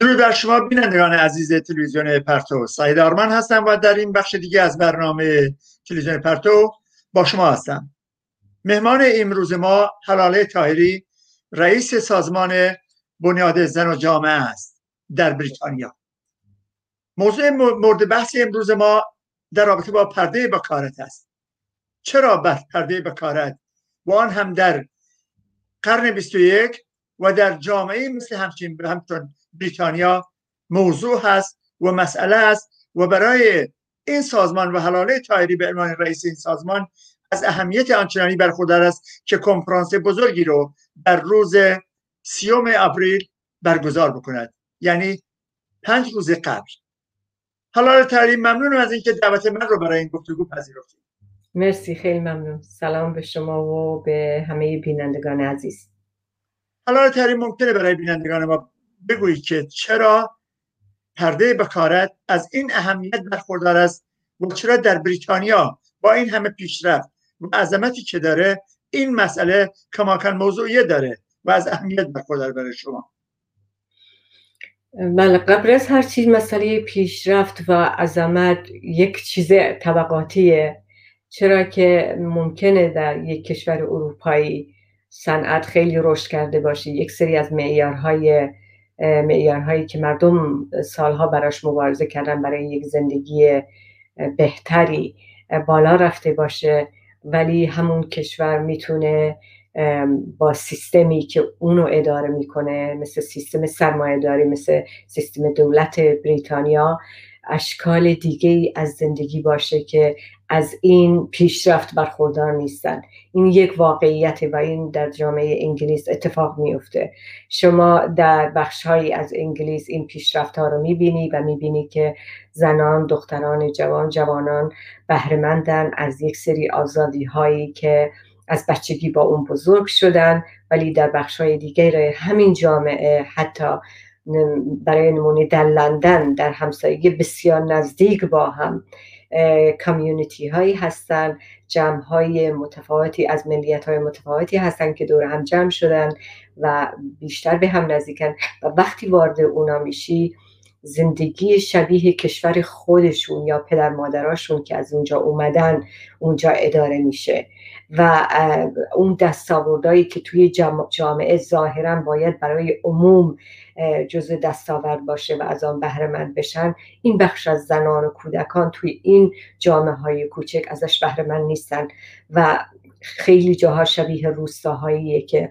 درود بر شما بینندگان عزیز تلویزیون پرتو. سعید آرمان هستم و در این بخش دیگه از برنامه تلویزیون پرتو با شما هستم. مهمان امروز ما حلاله تاهری رئیس سازمان بنیاد زن و جامعه است در بریتانیا. موضوع مورد بحث امروز ما در رابطه با پرده بکارت است. چرا پرده بکارت؟ و آن هم در قرن 21 و در جامعه مثل همچین همچون بریتانیا موضوع هست و مسئله است و برای این سازمان و حلاله تایری به عنوان رئیس این سازمان از اهمیت آنچنانی برخوردار است که کنفرانس بزرگی رو در روز سیوم آوریل برگزار بکند. یعنی پنج روز قبل. حالا تایری ممنونم از اینکه دعوت من رو برای این گفتگو پذیرفتید. مرسی خیلی ممنون. سلام به شما و به همه بینندگان عزیز. حالا تری ممکنه برای بینندگان ما بگویید که چرا پرده بکارت از این اهمیت برخوردار است و چرا در بریتانیا با این همه پیشرفت و عظمتی که داره این مسئله کماکان موضوعیه داره و از اهمیت برخوردار برای شما. بله قبل از هر چیز مسئله پیشرفت و عظمت یک چیز طبقاتیه. چرا که ممکنه در یک کشور اروپایی صنعت خیلی رشد کرده باشه یک سری از معیارهای معیارهایی که مردم سالها براش مبارزه کردن برای یک زندگی بهتری بالا رفته باشه. ولی همون کشور می‌تونه با سیستمی که اونو اداره می‌کنه مثل سیستم سرمایه داری مثل سیستم دولت بریتانیا اشکال دیگه ای از زندگی باشه که از این پیشرفت برخوردار نیستن. این یک واقعیت و این در جامعه انگلیس اتفاق میفته شما در بخش هایی از انگلیس این پیشرفت ها رو می‌بینی و می‌بینی که زنان دختران جوان جوانان بهرهمندن از یک سری آزادی هایی که از بچگی با اون بزرگ شدن ولی در بخش های دیگر همین جامعه حتی برای نمونه در لندن در همسایگی بسیار نزدیک با هم کامیونیتی هایی هستن جمع های متفاوتی از ملیت های متفاوتی هستن که دور هم جمع شدن و بیشتر به هم نزدیکن. و وقتی وارد اونا میشی زندگی شبیه کشور خودشون یا پدر مادراشون که از اونجا اومدن اونجا اداره میشه. و اون دستاوردهایی که توی جامعه ظاهرا باید برای عموم جزء دستاورد باشه و از آن بهره مند بشن این بخش از زنان و کودکان توی این جامعه های کوچک ازش بهره مند نیستن. و خیلی جاها شبیه روستاهاییه که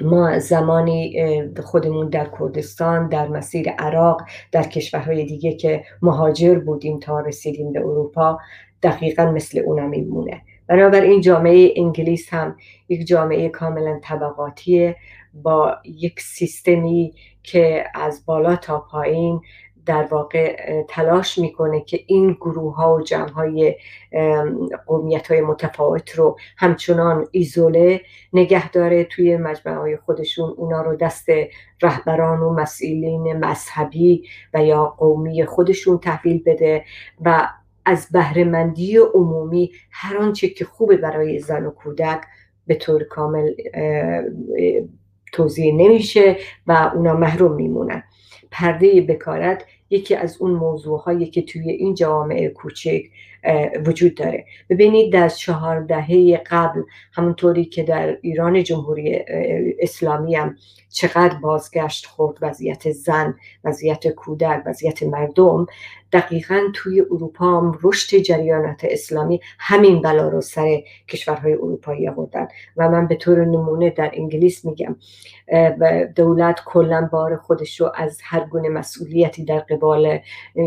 ما زمانی خودمون در کردستان در مسیر عراق در کشورهای دیگه که مهاجر بودیم تا رسیدیم به اروپا دقیقا مثل اونا میمونه بنابراین جامعه انگلیس هم یک جامعه کاملا طبقاتیه با یک سیستمی که از بالا تا پایین در واقع تلاش می‌کنه که این گروه ها و جمع های قومیت های متفاوت رو همچنان ایزوله نگه داره توی مجمع های خودشون. اونا رو دست رهبران و مسئولین مذهبی و یا قومی خودشون تحویل بده و از بهرهمندی عمومی هر آنچه که خوبه برای زن و کودک به طور کامل توضیح نمیشه و اونا محروم میمونن. پرده بکارت یکی از اون موضوع هایی که توی این جوامع کوچک وجود داره. ببینید در چهار دهه قبل همونطوری که در ایران جمهوری اسلامی هم چقدر بازگشت خورد وضعیت زن وضعیت کودک وضعیت مردم دقیقا توی اروپا هم رشد جریانات اسلامی همین بلا رو سر کشورهای اروپایی آوردن. و من به طور نمونه در انگلیس میگم دولت کلا بار خودش رو از هر گونه مسئولیتی در قبال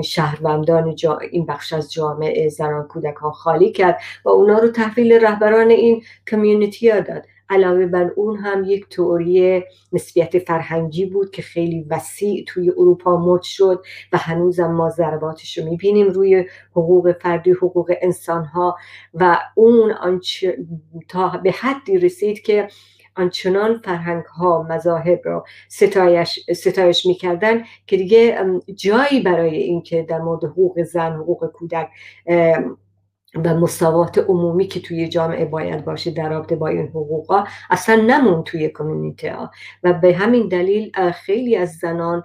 شهروندان این بخش از جامعه زنان کودکان خالی کرد و اونا رو تحویل رهبران این کمیونیتی ها داد. علاوه بر اون هم یک توری نسبیت فرهنگی بود که خیلی وسیع توی اروپا مد شد و هنوزم ما ضرباتش رو می‌بینیم روی حقوق فردی حقوق انسان ها و اون تا به حدی رسید که آنچنان فرهنگ ها مذاهب را ستایش, ستایش می‌کردن که دیگه جایی برای اینکه در مورد حقوق زن حقوق کودک و مساوات عمومی که توی جامعه باید باشه در رابطه با این حقوقا اصلا نمون توی کمیونیته ها. و به همین دلیل خیلی از زنان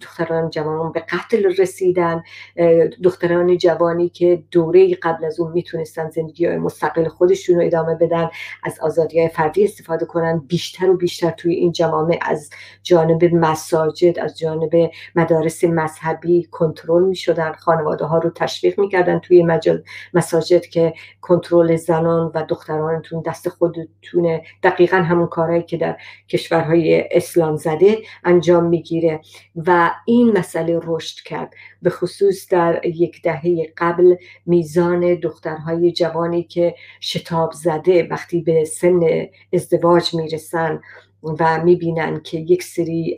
دختران جوان به قتل رسیدن. دختران جوانی که دوره قبل از اون می‌تونستن زندگی مستقل خودشون رو ادامه بدن از آزادی های فردی استفاده کنن. بیشتر و بیشتر توی این جوامع از جانب مساجد از جانب مدارس مذهبی کنترل می‌شدن. خانواده ها رو تشویق می‌کردن توی مجال مساجد که کنترل زنان و دخترانتون دست خودتونه. دقیقا همون کارهایی که در کشورهای اسلام زده انجام می‌گیره. و این مسئله رشد کرد. به خصوص در یک دهه قبل میزان دخترهای جوانی که شتاب زده وقتی به سن ازدواج می‌رسن و می‌بینن که یک سری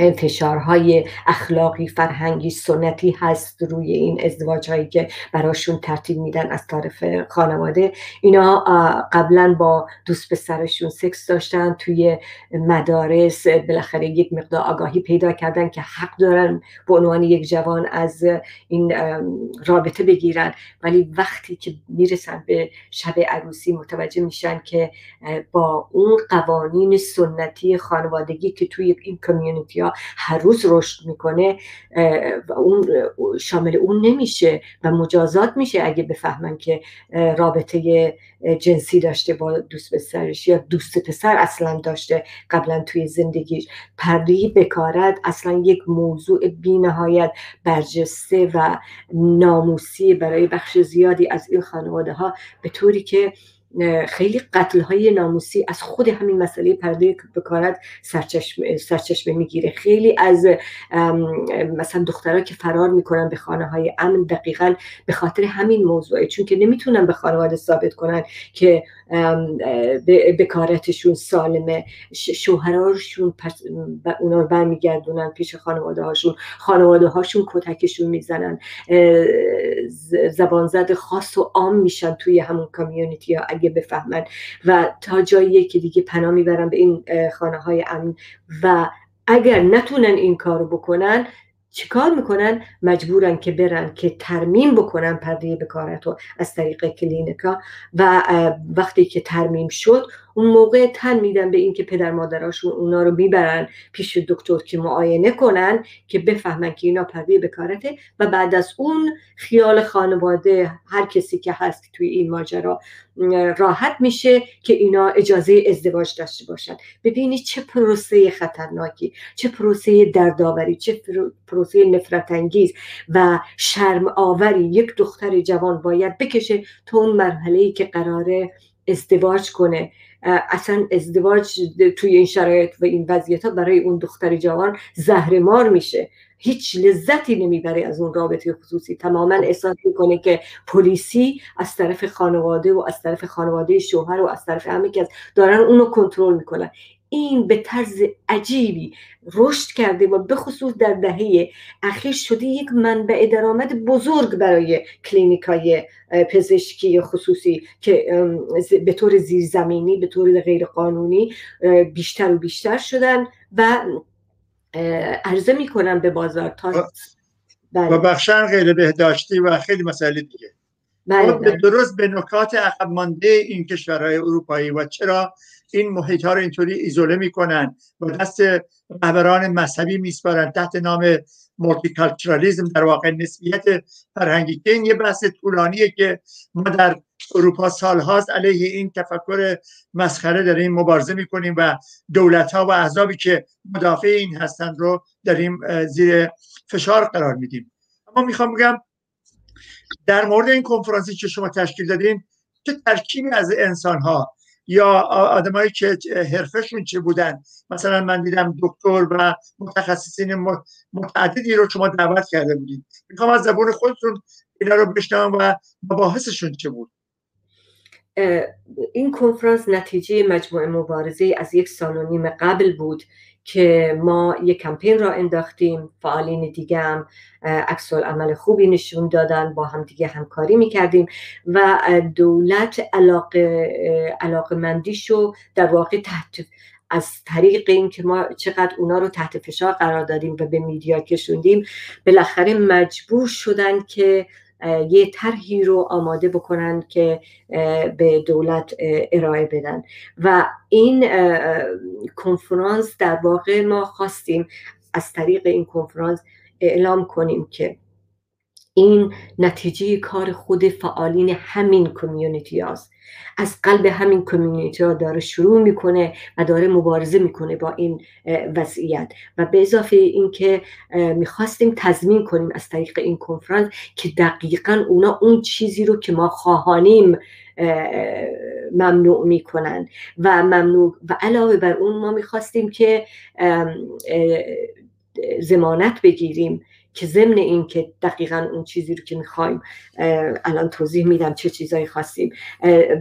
فشارهای اخلاقی فرهنگی سنتی هست روی این ازدواج هایی که براشون ترتیب میدن از طرف خانواده. اینا قبلا با دوست پسرشون سکس داشتن توی مدارس. بالاخره یک مقدار آگاهی پیدا کردن که حق دارن به عنوان یک جوان از این رابطه بگیرن. ولی وقتی که می‌رسن به شب عروسی متوجه میشن که با اون قوانین سنتی خانوادگی که توی این کمیونیتی هر روز رشد می‌کنه اون شامل اون نمیشه و مجازات میشه اگه بفهمن که رابطه جنسی داشته با دوست پسرش یا دوست پسر اصلا داشته قبلا توی زندگیش. پرده بکارت اصلا یک موضوع بی نهایت برجسته و ناموسی برای بخش زیادی از این خانواده ها به طوری که خیلی قتل های ناموسی از خود همین مسئله پرده بکارت سرچشمه, سرچشمه می‌گیره. خیلی از مثلا دخترها که فرار می‌کنن به خانه های امن دقیقا به خاطر همین موضوعه. چون که نمی‌تونن به خانواده ثابت کنن که بکارتشون سالمه شوهراشون اونا رو برمیگردونن پیش خانواده هاشون خانواده هاشون کتکشون می‌زنن زبانزد خاص و عام میشن توی همون کامیونیتی ها اگه بفهمن. و تا جایی که دیگه پناه می‌برن به این خانه های امن و اگر نتونن این کارو بکنن چیکار می‌کنن؟ مجبورن که برن که ترمیم بکنن پرده بکارت رو از طریق کلینیکا. و وقتی که ترمیم شد اون موقع تن میدن به اینکه پدر مادراشون اونا رو می‌برن پیش دکتر که معاینه کنن که بفهمن که اینا پرده بکارته و بعد از اون خیال خانواده هر کسی که هست توی این ماجرا راحت میشه که اینا اجازه ازدواج داشته باشن. ببینید چه پروسه خطرناکی چه پروسه دردآوری چه پروسه نفرت انگیز و شرم آوری یک دختر جوان باید بکشه تا اون مرحله ای که قراره ازدواج کنه. اصلا ازدواج توی این شرایط و این وضعیت ها برای اون دختر جوان زهرمار میشه. هیچ لذتی نمی‌بره از اون رابطه خصوصی. تماما احساس می‌کنه که پلیسی از طرف خانواده و از طرف خانواده شوهر و از طرف همه که دارن اونو کنترل می‌کنن. این به طرز عجیبی رشد کرده و به خصوص در دهه اخیر شده یک منبع درآمد بزرگ برای کلینیکای پزشکی خصوصی که به طور زیرزمینی به طور غیر قانونی بیشتر و بیشتر شدن و عرضه می‌کنن به بازار تا بله. و بخشن غیر بهداشتی و خیلی مسئله دیگه بله, بله. درست به نکات عقب مانده این کشورهای اروپایی و چرا این محیط ها رو اینطوری ایزوله می‌کنن و دست رهبران مذهبی میسپارن تحت نام multiculturalism در واقع نسبیت فرهنگی که این یه بحث طولانیه که ما در اروپا سالهاست علیه این تفکر مسخره داریم مبارزه می‌کنیم و دولت ها و احزابی که مدافع این هستند رو داریم زیر فشار قرار میدیم اما می‌خوام بگم در مورد این کنفرانسی که شما تشکیل دادین چه ترکیبی از انسان ها یا آدمایی که حرفشون چه بودن؟ مثلا من دیدم دکتر و متخصصین متعددی رو شما دعوت کرده بودید می‌خوام از زبون خودتون اینا رو بشنوم و مباحثشون چه بود؟ این کنفرانس نتیجه مجموعه مبارزه از یک سال و نیم قبل بود که ما یک کمپین را انداختیم فعالین دیگه هم عکس عمل خوبی نشون دادن با هم دیگه همکاری می‌کردیم و دولت علاقه, علاقه مندیشو در واقع تحت از طریق این که ما چقدر اونا رو تحت فشار قرار دادیم و به میدیا کشوندیم بالاخره مجبور شدن که یه طرحی رو آماده بکنن که به دولت ارائه بدن. و این کنفرانس در واقع ما خواستیم از طریق این کنفرانس اعلام کنیم که این نتیجه کار خود فعالین همین کمیونیتی هاست. از قلب همین کمیونیتی ها داره شروع می‌کنه و داره مبارزه می‌کنه با این وضعیت. و به اضافه اینکه می‌خواستیم تضمین کنیم از طریق این کنفرانس که دقیقا اونا اون چیزی رو که ما خواهانیم ممنوع می‌کنن. و ممنوع و علاوه بر اون ما می‌خواستیم که زمانت بگیریم. که ضمن این که دقیقا اون چیزی رو که می‌خوایم الان توضیح میدم چه چیزایی خواستیم.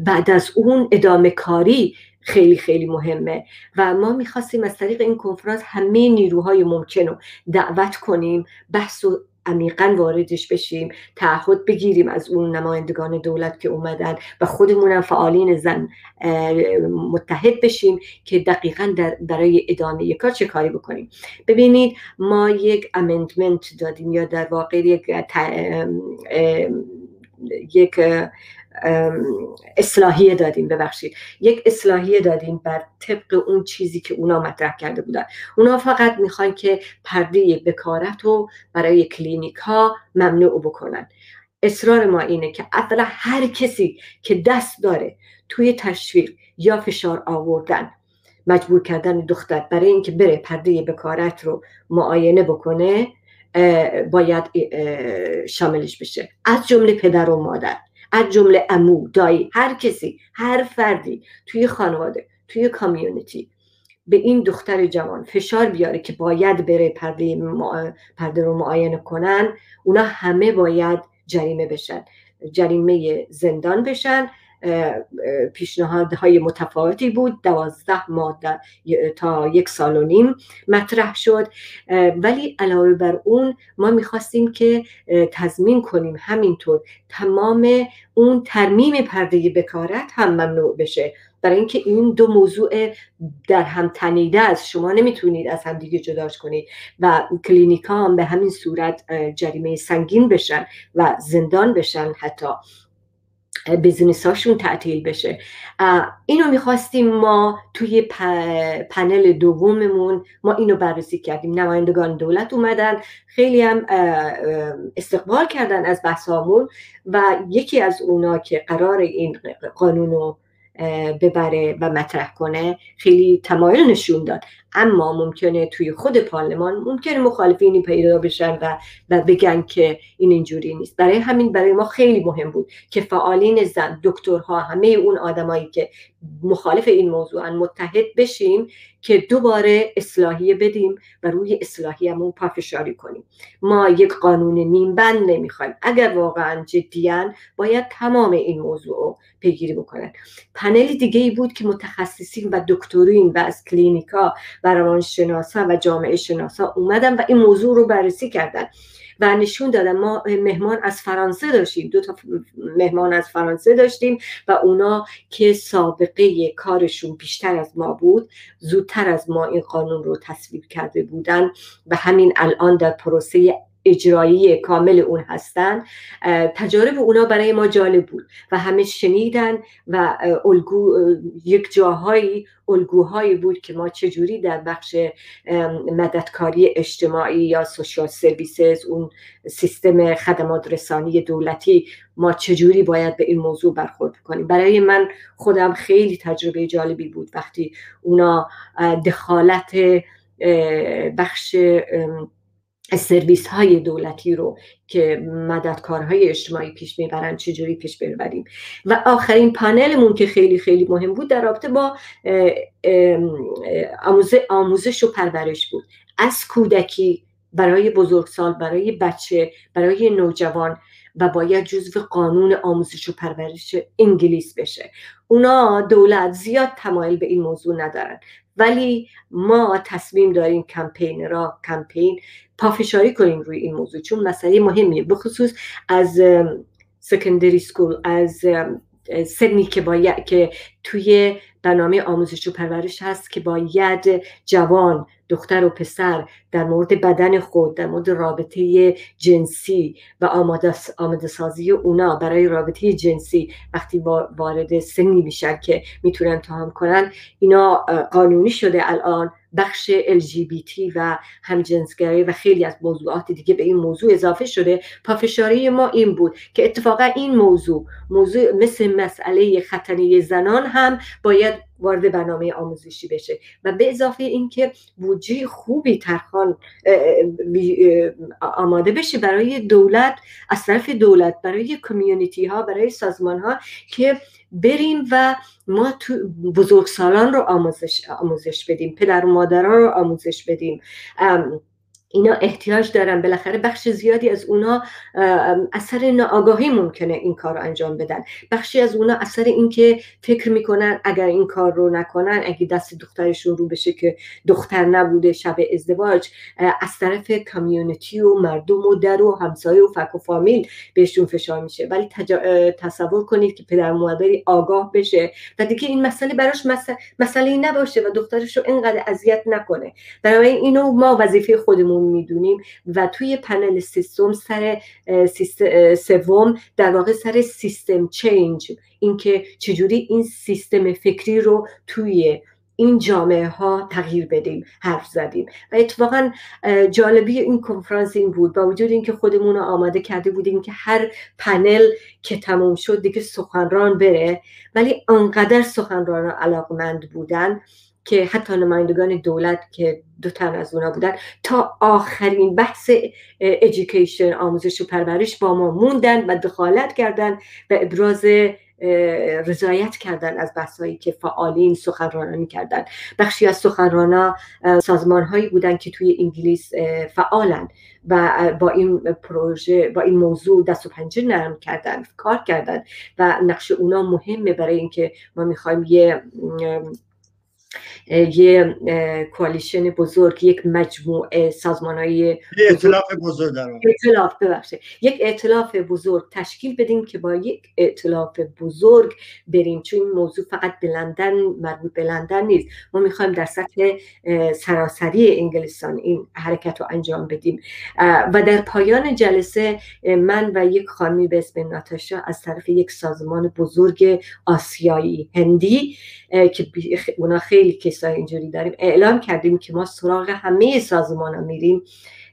بعد از اون ادامه کاری خیلی خیلی مهمه و ما می‌خواستیم از طریق این کنفرانس همه نیروهای ممکن رو دعوت کنیم بحث و عمیقا واردش بشیم تعهد بگیریم از اون نمایندگان دولت که اومدن و خودمونم فعالین زن متحد بشیم که دقیقا در برای ادامه کار چه کاری بکنیم. ببینید ما یک امندمنت دادیم یا در واقع یک یک اصلاحیه دادیم ببخشید. یک اصلاحیه دادیم بر طبق اون چیزی که اونا مطرح کرده بودن. اونا فقط می‌خوان که پرده بکارت رو برای کلینیک ها ممنوع بکنن. اصرار ما اینه که اصلا هر کسی که دست داره توی تشویق یا فشار آوردن مجبور کردن دختر برای اینکه بره پرده بکارت رو معاینه بکنه باید شاملش بشه. از جمله پدر و مادر. از جمله امو دایی هر کسی هر فردی توی خانواده توی کامیونیتی به این دختر جوان فشار بیاره که باید بره پرده, پرده رو معاینه کنن. اونا همه باید جریمه بشن جریمه زندان بشن. پیشنهادهای متفاوتی بود. دوازده ماه تا یک سال و نیم مطرح شد. ولی علاوه بر اون ما می‌خواستیم که تضمین کنیم همینطور تمام اون ترمیم پرده بکارت هم ممنوع بشه. برای اینکه این دو موضوع در هم تنیده است. شما نمی‌تونید از هم دیگه جداش کنید و کلینیکا هم به همین صورت جریمه سنگین بشن و زندان بشن حتی. business هاشون تعطیل بشه. اینو می‌خواستیم ما توی پنل دوممون ما اینو بررسی کردیم. نمایندگان دولت اومدن خیلی هم استقبال کردن از بحثامون و یکی از اونا که قرار این قانون رو ببره و مطرح کنه خیلی تمایل نشون داد. اما ممکنه توی خود پارلمان ممکنه مخالفینی پیدا بشن و, بگن که این اینجوری نیست. برای همین برای ما خیلی مهم بود که فعالین زن دکترها همه اون آدمایی که مخالف این موضوع متحد بشیم که دوباره اصلاحیه بدیم و روی اصلاحیمون پافشاری کنیم. ما یک قانون نیم بند نمی‌خوایم. اگر واقعا جدیان باید تمام این موضوع رو پیگیری بکنن. پنل دیگه ای بود که متخصصین و دکترین و از کلینیکا روانشناسا و جامعه شناسا اومدن و این موضوع رو بررسی کردن و نشون دادن ما مهمان از فرانسه داشتیم. دو تا مهمان از فرانسه داشتیم و اونا که سابقه کارشون بیشتر از ما بود زودتر از ما این قانون رو تصویب کرده بودن و همین الان در پروسه اجرایی کامل اون هستن تجارب اونا برای ما جالب بود و همه شنیدن و الگو یک جاهایی الگوهایی بود که ما چجوری در بخش مددکاری اجتماعی یا سوشال سرویسز اون سیستم خدمات رسانی دولتی ما چجوری باید به این موضوع برخورد کنیم برای من خودم خیلی تجربه جالبی بود وقتی اونا دخالت بخش سرویس های دولتی رو که مددکارهای اجتماعی پیش می‌برن چجوری پیش ببریم. و آخرین پانلمون که خیلی خیلی مهم بود در رابطه با آموزش و پرورش بود. از کودکی برای بزرگسال برای بچه برای نوجوان و باید جزو قانون آموزش و پرورش انگلیس بشه. اونا دولت زیاد تمایل به این موضوع ندارن. ولی ما تصمیم داریم کمپین را کمپین پافشاری کنیم روی این موضوع چون مسئله مهمیه. بخصوص از سکندری سکول از سنی که باید که توی برنامه آموزش و پرورش هست که باید جوان دختر و پسر در مورد بدن خود در مورد رابطه جنسی و آماده, آماده سازی اونا برای رابطه جنسی وقتی وارد سنی میشن که می‌تونن تمام کنن. اینا قانونی شده الان بخش LGBT و همجنسگرایی و خیلی از موضوعات دیگه به این موضوع اضافه شده. پافشاری ما این بود که اتفاقا این موضوع موضوع مثل مسئله ختنه زنان هم باید وارد برنامه آموزشی بشه و به اضافه اینکه بودجه خوبی ترخان آماده بشه برای دولت از طرف دولت برای کمیونیتی ها برای سازمان ها که بریم و ما تو بزرگسالان رو آموزش, آموزش بدیم پدر و مادران رو آموزش بدیم. اینا احتیاج دارن. بالاخره بخش زیادی از اونا اثر ناآگاهی ممکنه این کار رو انجام بدن. بخشی از اونا اثر اینکه فکر می‌کنن اگر این کار رو نکنن اگه دست دخترشون رو بشه که دختر نبوده شب ازدواج از طرف کامیونیتی و مردم و در و همسایه و فک و فامیل بهشون فشار میشه. ولی تصور کنید که پدر مادری آگاه بشه و دیگه این مسئله براش مسئله, مسئله نباشه و دخترش رو اینقدر اذیت نکنه. برای اینو ما وظیفه خودمون می‌دونیم و توی پنل سیستم سر سوم در واقع سر سیستم چینج. اینکه چجوری این سیستم فکری رو توی این جامعه ها تغییر بدیم حرف زدیم. و اتفاقا جالبی این کنفرانس این بود. با وجود اینکه خودمون رو آماده کرده بودیم که هر پنل که تموم شد دیگه سخنران بره ولی انقدر سخنران علاقمند بودن که حتی نمایندگان دولت که دو تن از اونا بودن تا آخرین بحث ایژیکیشن آموزش و پرورش با ما موندن و دخالت کردن و ابراز رضایت کردن از بحثایی که فعالین سخنرانانی کردن. بخشی از سخنرانا سازمان هایی بودن که توی انگلیس فعالن و با این پروژه با این موضوع دست و پنجه نرم کردن کار کردن و نقش اونا مهمه برای اینکه ما می‌خوایم یه یه کوالیشن بزرگ یک مجموعه سازمان های اطلاف بزرگ اطلاف ببخشه یک اطلاف بزرگ تشکیل بدیم که با یک اطلاف بزرگ بریم. چون این موضوع فقط به لندن مربوط به لندن نیست. ما می‌خوایم در سطح سراسری انگلستان این حرکت رو انجام بدیم. و در پایان جلسه من و یک خانمی به اسم ناتاشا از طرف یک سازمان بزرگ آسیایی هندی که اونا خیلی کسای اینجوری داریم. اعلام کردیم که ما سراغ همه سازمان ها میریم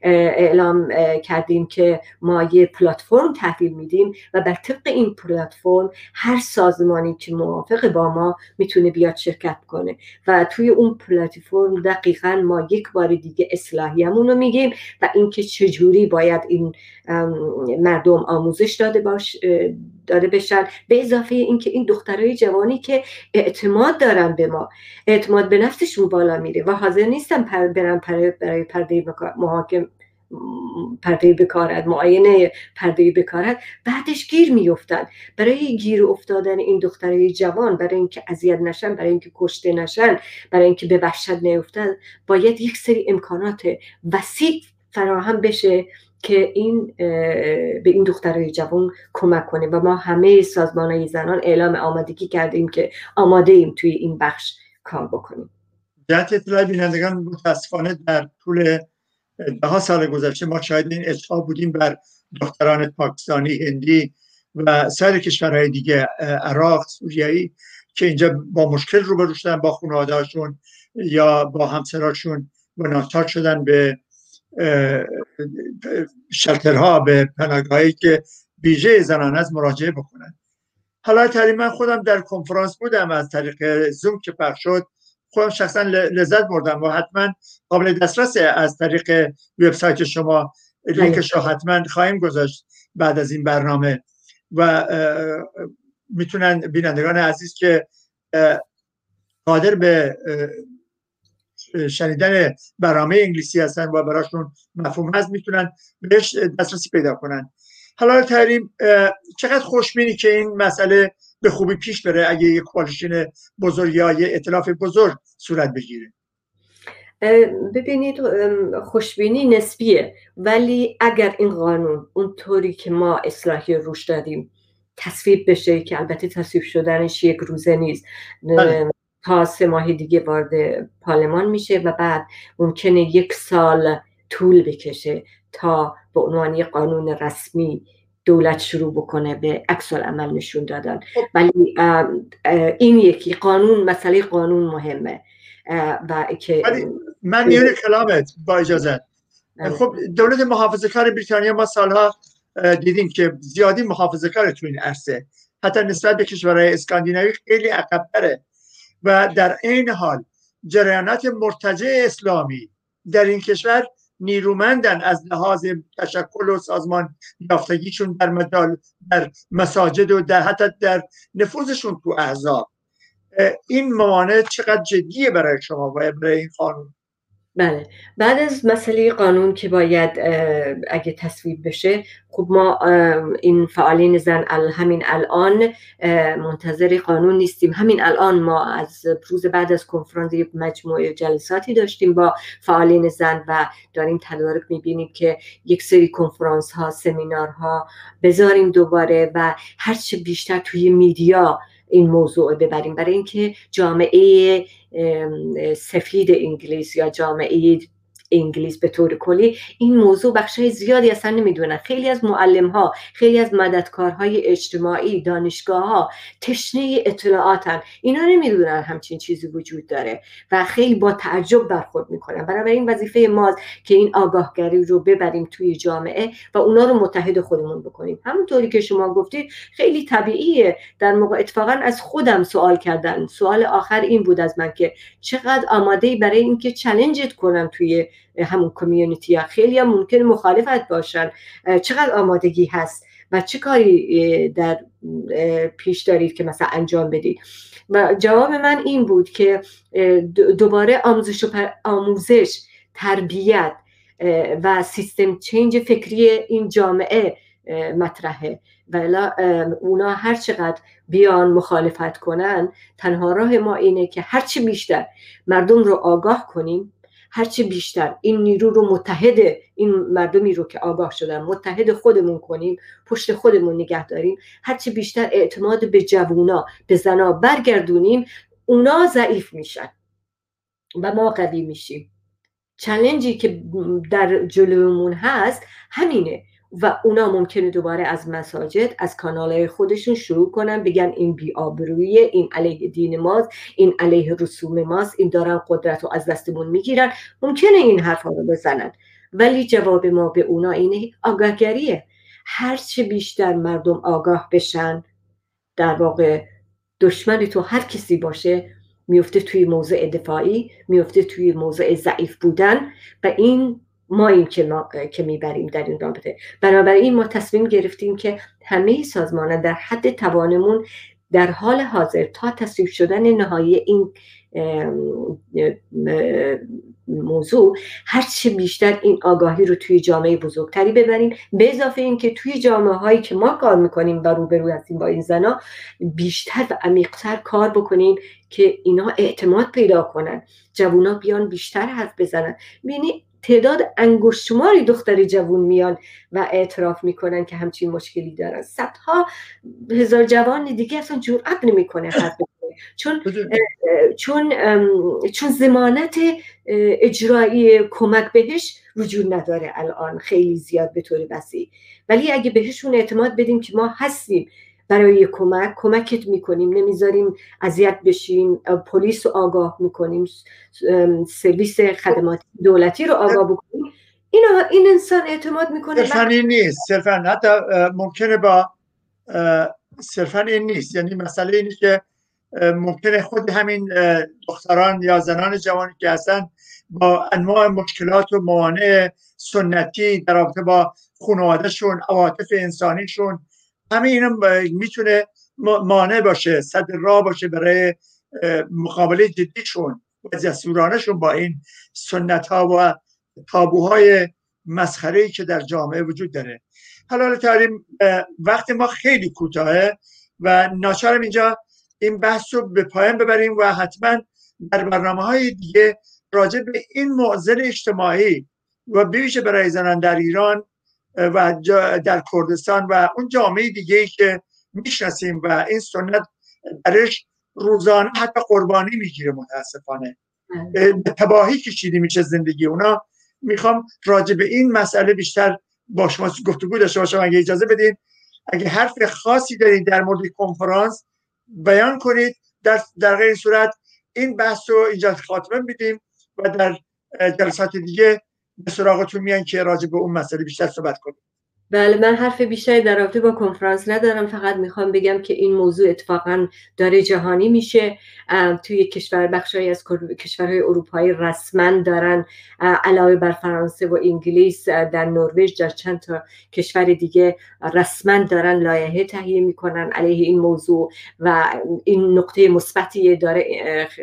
اعلام کردیم که ما یه پلتفرم تحویل میدیم و بر طبق این پلتفرم هر سازمانی که موافق با ما می‌تونه بیاد شرکت کنه. و توی اون پلتفرم دقیقا ما یک بار دیگه اصلاحیمون رو میگیم و اینکه چجوری باید این مردم آموزش داده باش داده بشن به اضافه اینکه این دخترای جوانی که اعتماد دارن به ما اعتماد به نفسشون بالا میره و حاضر نیستن پر برن برای پرده محاکم پرده بکارد معاینه پرده بکارد بعدش گیر میفتن برای گیر افتادن این دخترای جوان برای اینکه اذیت نشن برای اینکه کشته نشن برای اینکه به وحشت نیفتن باید یک سری امکانات وسیع فراهم بشه که این به این دخترای جوان کمک کنه و ما همه سازمان های زنان اعلام آمادگی کردیم که آماده ایم توی این بخش کار بکنیم. جهت اطلاع بینندگان متاسفانه در طول ده سال گذشته ما شاید این اجرا بودیم بر دختران پاکستانی هندی و سایر کشورهای دیگه عراق سوریایی که اینجا با مشکل روبرو شدن با خانواده‌هاشون یا با همسراشون و ناچار شدن به شلترها به پناهگاهی که ویژه زنان از مراجعه بکنن. حالا تری من خودم در کنفرانس بودم از طریق زوم که پخش شد خودم شخصا لذت بردم و حتما قابل دسترس از طریق وبسایت شما لینکش رو حتما خواهیم گذاشت بعد از این برنامه. و می‌تونن بینندگان عزیز که قادر به شنیدن برنامه انگلیسی هستن و براشون مفهوم هست می‌تونن بهش دسترسی پیدا کنن. حالا تریم چقدر خوشبینی که این مسئله به خوبی پیش بره اگه یک کوالیشن بزرگ یا یه اطلاف بزرگ صورت بگیره؟ ببینید خوشبینی نسبیه ولی اگر این قانون اونطوری که ما اصلاحی روش دادیم تصویب بشه که البته تصویب شدنش یک روزه نیست. بله. تا سه ماه دیگه وارد پارلمان میشه و بعد ممکنه یک سال طول بکشه تا به عنوان قانون رسمی دولت شروع بکنه به عکس عمل نشون دادن. خب. ولی این یکی قانون مسئله قانون مهمه. و که من میونه کلامت با اجازه. بله. خب دولت محافظه کار بریتانیا ما سالها دیدیم که زیادی محافظه کار تو این عرصه. حتی نسبت به کشورهای اسکاندیناوی خیلی عقبتره. و در این حال جریانات مرتجع اسلامی در این کشور نیرومندن از لحاظ تشکل و سازمان یافتگیشون در مدال در مساجد و در حتی در نفوذشون تو احزاب. این موانع چقدر جدیه برای شما برای این قانون بله. بعد از مسئله قانون که باید اگه تصویب بشه خب ما این فعالین زن همین الان منتظر قانون نیستیم. همین الان ما از روز بعد از کنفرانس یک مجموعه جلساتی داشتیم با فعالین زن و داریم تدارک می‌بینیم که یک سری کنفرانس ها سمینار ها بذاریم دوباره و هرچه بیشتر توی میدیا این موضوع ببریم. برای اینکه جامعه سفید انگلیس یا جامعه انگلیس به طور کلی. این موضوع بخشای زیادی اصلا نمی‌دونن. خیلی از معلم ها خیلی از مددکارهای اجتماعی دانشگاه ها تشنه اطلاعاتن. اینا نمی‌دونن همچین چیزی وجود داره و خیلی با تعجب برخورد می‌کنن. این وظیفه ماست که این آگاهگری رو ببریم توی جامعه و اونا رو متحد خودمون بکنیم. همونطوری که شما گفتید خیلی طبیعیه. در موقع اتفاقا از خودم سوال کردن. سوال آخر این بود از من که چقدر آماده برای اینکه چلنجت کنم توی همون کمیونیتی ها. خیلی هم ممکن مخالفت باشن. چقدر آمادگی هست و چه کاری در پیش دارید که مثلا انجام بدید؟ و جواب من این بود که دوباره آموزش و آموزش تربیت و سیستم چینج فکری این جامعه مطرحه. و اونا هر چقدر بیان مخالفت کنن تنها راه ما اینه که هرچی بیشتر مردم رو آگاه کنیم هرچی بیشتر. این نیرو رو متحد این مردمی رو که آگاه شدن متحد خودمون کنیم پشت خودمون نگه داریم. هرچی بیشتر اعتماد به جوونا به زنا برگردونیم اونا ضعیف میشن و ما قوی میشیم. چلنجی که در جلومون هست همینه. و اونا ممکنه دوباره از مساجد از کانال خودشون شروع کنن بگن این بیابرویه این علیه دین ماست این علیه رسوم ماست این دارن قدرت رو از دستمون می‌گیرن. ممکنه این حرفا رو بزنن. ولی جواب ما به اونا اینه آگاهگریه. هرچه بیشتر مردم آگاه بشن در واقع دشمن تو هر کسی باشه میفته توی موضع دفاعی میفته توی موضع ضعیف بودن. و این ما این که, ما که می‌بریم در این رابطه. بنابراین ما تصمیم گرفتیم که همه سازمان در حد توانمون در حال حاضر تا تصویب شدن نهایی این موضوع هرچه بیشتر این آگاهی رو توی جامعه بزرگتری ببریم. به اضافه اینکه توی جامعه هایی که ما کار می‌کنیم و روبرو هستیم با این زنا بیشتر و عمیقتر کار بکنیم که اینا اعتماد پیدا کنن. جوونا بیان بیشتر حرف بزنن. بینی تعداد انگشت شماری دختر جوون میان و اعتراف می‌کنن که همچین مشکلی دارن. صدها هزار جوان دیگه اصلا جرأت نمی‌کنه حرف چون چون چون زمانت اجرایی کمک بهش وجود نداره الان. خیلی زیاد به طور وسیع. ولی اگه بهشون اعتماد بدیم که ما هستیم برای کمک کمکت می‌کنیم نمی‌ذاریم اذیت بشیم پلیس رو آگاه می‌کنیم سرویس خدمات دولتی رو آگاه بکنیم. اینا این انسان اعتماد می‌کنه. صرفا این نیست. صرفا حتی ممکنه با صرفا این نیست. یعنی مسئله اینه که ممکنه خود همین دختران یا زنان جوانی که هستن با انواع مشکلات و موانع سنتی در رابطه با خانوادهشون عواطف انسانیشون همه اینا می‌تونه مانع باشه صد راه باشه برای مقابله جدیشون و جسورانشون با این سنت ها و تابوهای مسخره که در جامعه وجود داره. حالا تاریم وقت ما خیلی کوتاهه و ناچارم اینجا این بحث رو به پایان ببریم و حتما در برنامه های دیگه راجع به این معضل اجتماعی و بیویشه برای زنان در ایران و در کردستان و اون جامعه دیگه ای که می‌شناسیم و این سنت درش روزانه حتی قربانی می‌گیره متاسفانه. به تباهی کشیده میشه زندگی اونا. می‌خوام راجع به این مسئله بیشتر با شما گفتگو داشته باشم. اگه اجازه بدین اگه حرف خاصی دارین در مورد کنفرانس بیان کنید. در در غیر صورت این بحث رو اینجا خاتمه میدیم و در جلسات دیگه به سراغتون میان که راجع به اون مسئله بیشتر صحبت کنیم. بله من حرف بیشتری در رابطه با کنفرانس ندارم فقط می‌خوام بگم که این موضوع اتفاقا داره جهانی میشه. توی کشور بخشی از کشورهای اروپایی رسما دارن علاوه بر فرانسه و انگلیس در نروژ در چند تا کشور دیگه رسما دارن لایحه تهیه می‌کنن علیه این موضوع و این نقطه مثبتی داره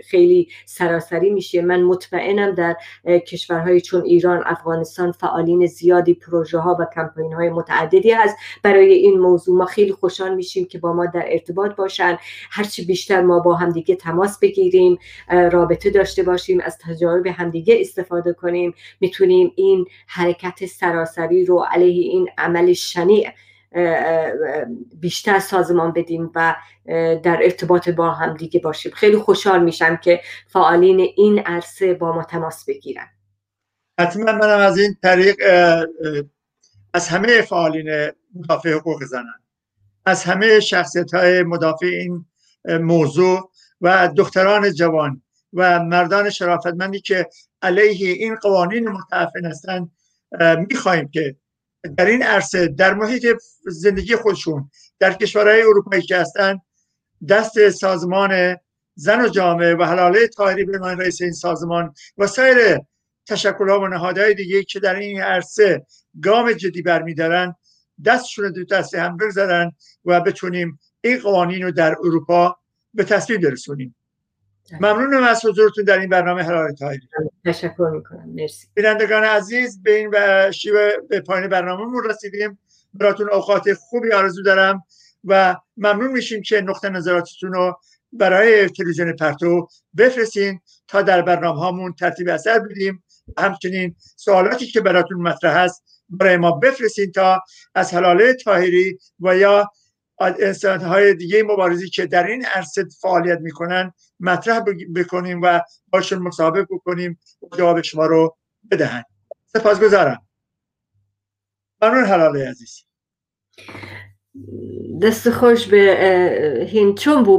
خیلی سراسری میشه. من مطمئنم در کشورهای چون ایران افغانستان فعالین زیادی پروژه ها و کمپین های متعددی هست. برای این موضوع ما خیلی خوشحال میشیم که با ما در ارتباط باشن. هرچی بیشتر ما با همدیگه تماس بگیریم رابطه داشته باشیم از تجارب همدیگه استفاده کنیم می‌تونیم این حرکت سراسری رو علیه این عمل شنیع بیشتر سازمان بدیم و در ارتباط با هم دیگه باشیم. خیلی خوشحال میشم که فعالین این عرصه با ما تماس بگیرن. حتما منم از این طریق از همه فعالین مدافع حقوق زنان از همه شخصیت های مدافع این موضوع و دختران جوان و مردان شرافتمندی که علیه این قوانین متعفن هستند می‌خواهیم که در این عرصه در محیط زندگی خودشون در کشورهای اروپایی که هستند دست سازمان زن و جامعه و حلاله طاهری به رئیس این سازمان و سایر تشکلها و نهادهای دیگه که در این عرصه گام جدی برمیدارن دستشون رو دو دسته هم بگذارن و بتونیم این قوانین رو در اروپا به تصویب برسونیم. ممنونم از حضورتون در این برنامه حرارت تایری تشکر می‌کنم. مرسی. بینندگان عزیز به این شیوه به پایین برنامه رسیدیم. براتون اوقات خوبی آرزو دارم و ممنون میشیم که نقطه نظراتتون رو برای تلویزیون پرتو بفرستین تا در برنامه هامون ترتیب اثر بدیم. همچنین سوالاتی که براتون مطرح هست برای ما بفرستین تا از حلاله تاهری و یا های دیگه مبارزی که در این عرصه فعالیت می‌کنن مطرح بکنیم و باشون مصاحبه بکنیم و جواب شما رو بدهن. سپاس گذارم ممنون حلاله عزیز. دست خوش به هین. چون بود